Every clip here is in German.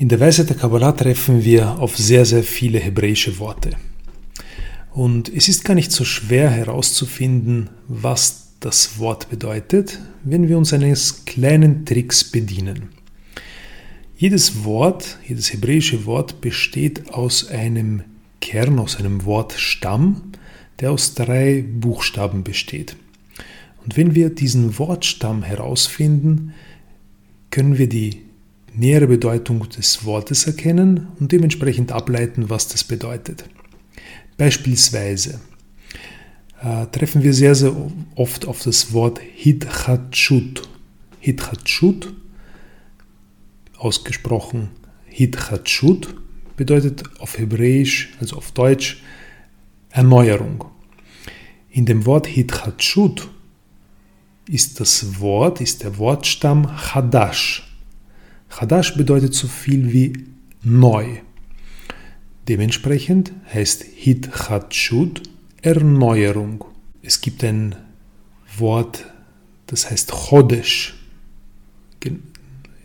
In der Weisheit der Kabbalah treffen wir auf sehr, sehr viele hebräische Worte. Und es ist gar nicht so schwer herauszufinden, was das Wort bedeutet, wenn wir uns eines kleinen Tricks bedienen. Jedes Wort, jedes hebräische Wort besteht aus einem Kern, aus einem Wortstamm, der aus drei Buchstaben besteht. Und wenn wir diesen Wortstamm herausfinden, können wir die nähere Bedeutung des Wortes erkennen und dementsprechend ableiten, was das bedeutet. Beispielsweise äh, treffen wir sehr, sehr oft auf das Wort Hidchatschut. Hidchatschut, ausgesprochen Hidchatschut, bedeutet auf Hebräisch, also auf Deutsch, Erneuerung. In dem Wort Hidchatschut ist das Wort, ist der Wortstamm Hadash. Chadash bedeutet so viel wie neu. Dementsprechend heißt Hit Chadshut Erneuerung. Es gibt ein Wort, das heißt Chodesh,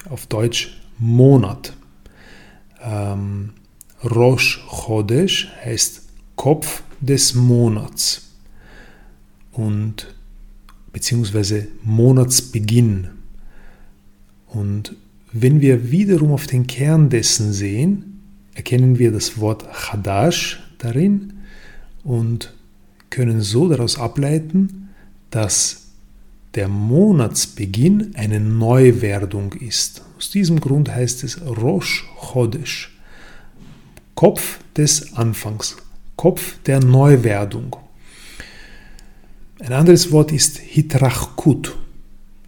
auf Deutsch Monat. Ähm, Rosh Chodesh heißt Kopf des Monats und beziehungsweise Monatsbeginn. Und wenn wir wiederum auf den Kern dessen sehen, erkennen wir das Wort Chadash darin und können so daraus ableiten, dass der Monatsbeginn eine Neuwerdung ist. Aus diesem Grund heißt es Rosh Chodesh, Kopf des Anfangs, Kopf der Neuwerdung. Ein anderes Wort ist Hitrachkut.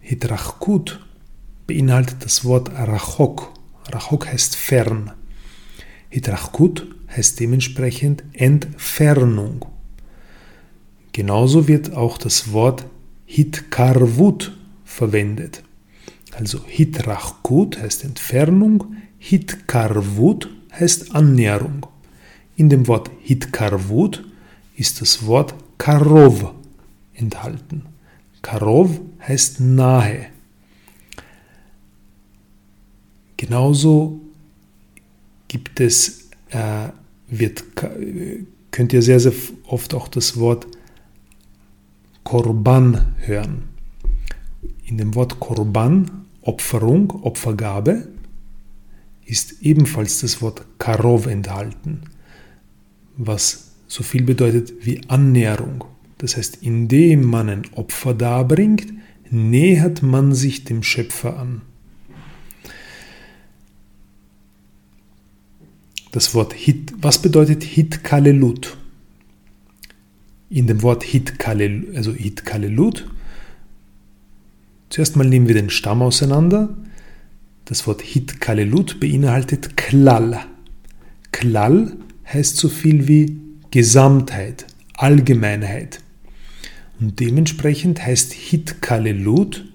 Hitrachkut beinhaltet das Wort Rachok. Rachok heißt fern. Hitrachkut heißt dementsprechend Entfernung. Genauso wird auch das Wort Hitkarvut verwendet. Also Hitrachkut heißt Entfernung, Hitkarvut heißt Annäherung. In dem Wort Hitkarvut ist das Wort Karov enthalten. Karov heißt nahe. Genauso gibt es, äh, wird, könnt ihr sehr, sehr oft auch das Wort Korban hören. In dem Wort Korban, Opferung, Opfergabe, ist ebenfalls das Wort Karov enthalten, was so viel bedeutet wie Annäherung. Das heißt, indem man ein Opfer darbringt, nähert man sich dem Schöpfer an. Das Wort Hit. Was bedeutet Hitkalelut? In dem Wort Hitkalelut, also Hitkalelut, zuerst mal nehmen wir den Stamm auseinander. Das Wort Hitkalelut beinhaltet Klall. Klall heißt so viel wie Gesamtheit, Allgemeinheit. Und dementsprechend heißt Hitkalelut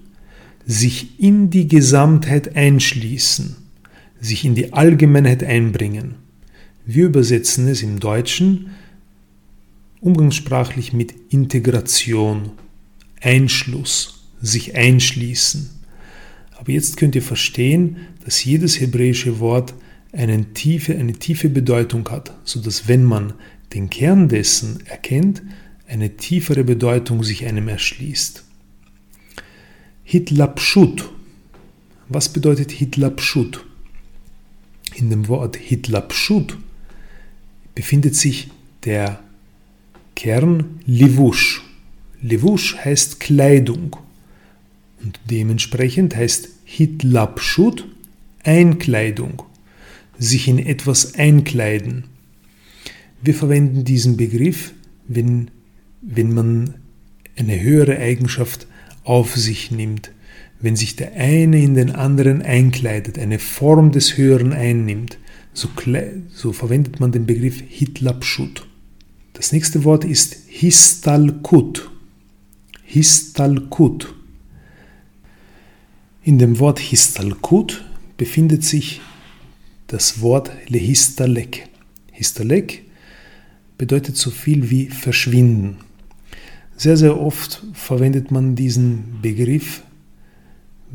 sich in die Gesamtheit einschließen, sich in die Allgemeinheit einbringen. Wir übersetzen es im Deutschen umgangssprachlich mit Integration, Einschluss, sich einschließen. Aber jetzt könnt ihr verstehen, dass jedes hebräische Wort eine tiefe, eine tiefe Bedeutung hat, sodass wenn man den Kern dessen erkennt, eine tiefere Bedeutung sich einem erschließt. Hitlapschut. Was bedeutet Hitlapschut? In dem Wort Hitlapschut befindet sich der Kern Livush. Livush heißt Kleidung und dementsprechend heißt Hitlapshut Einkleidung, sich in etwas einkleiden. Wir verwenden diesen Begriff, wenn, wenn man eine höhere Eigenschaft auf sich nimmt, wenn sich der eine in den anderen einkleidet, eine Form des Höheren einnimmt so, so verwendet man den Begriff Hitlapschut. Das nächste Wort ist Histalkut. Histalkut. In dem Wort Histalkut befindet sich das Wort Lehistalek. Histalek bedeutet so viel wie verschwinden. Sehr, sehr oft verwendet man diesen Begriff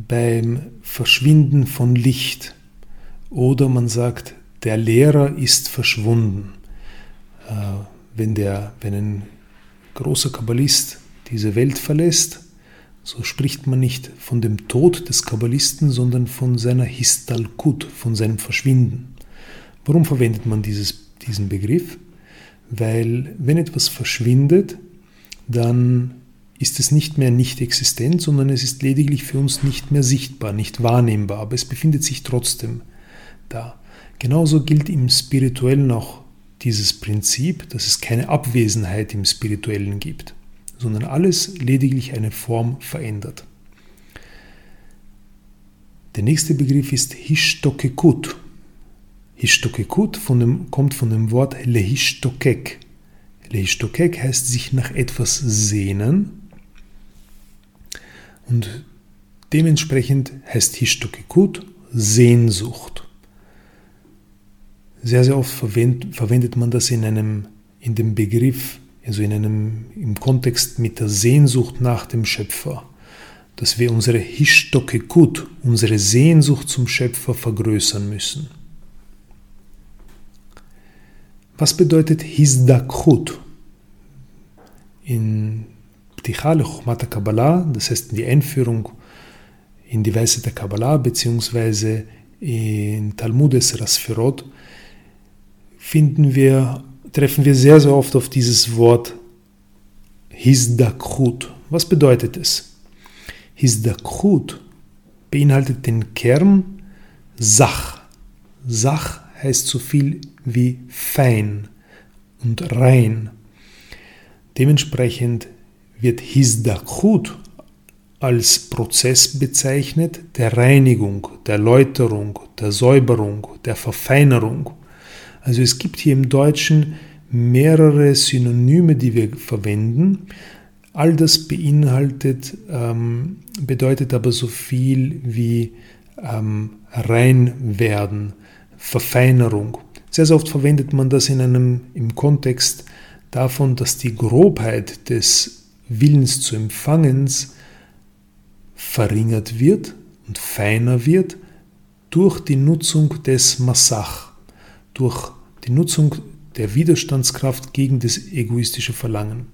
beim Verschwinden von Licht oder man sagt, der Lehrer ist verschwunden. Äh, wenn, der, wenn ein großer Kabbalist diese Welt verlässt, so spricht man nicht von dem Tod des Kabbalisten, sondern von seiner Histalkut, von seinem Verschwinden. Warum verwendet man dieses, diesen Begriff? Weil wenn etwas verschwindet, dann ist es nicht mehr nicht existent, sondern es ist lediglich für uns nicht mehr sichtbar, nicht wahrnehmbar, aber es befindet sich trotzdem da. Genauso gilt im Spirituellen auch dieses Prinzip, dass es keine Abwesenheit im Spirituellen gibt, sondern alles lediglich eine Form verändert. Der nächste Begriff ist von dem, kommt von dem Wort Lehishtokek. Lehishtokek heißt sich nach etwas sehnen und dementsprechend heißt Hishtokekut Sehnsucht. Sehr, sehr oft verwendet man das in einem, in dem Begriff, also in einem, im Kontext mit der Sehnsucht nach dem Schöpfer, dass wir unsere Hishtokekut, unsere Sehnsucht zum Schöpfer vergrößern müssen. Was bedeutet Hisdakhut? In Ptichale Chochmata Kabbalah, das heißt in die Einführung in die Weise der Kabbalah, beziehungsweise in Talmudes Rasfirot, finden wir, treffen wir sehr, sehr oft auf dieses Wort Hisdakhut. Was bedeutet es? Hisdakhut beinhaltet den Kern Sach. Sach heißt so viel wie fein und rein. Dementsprechend wird Hisdakhut als Prozess bezeichnet der Reinigung, der Läuterung, der Säuberung, der Verfeinerung. Also es gibt hier im Deutschen mehrere Synonyme, die wir verwenden. All das beinhaltet, ähm, bedeutet aber so viel wie ähm, rein werden, Verfeinerung. Sehr, sehr oft verwendet man das in einem, im Kontext davon, dass die Grobheit des Willens zu Empfangens verringert wird und feiner wird durch die Nutzung des Massach, durch die Nutzung der Widerstandskraft gegen das egoistische Verlangen.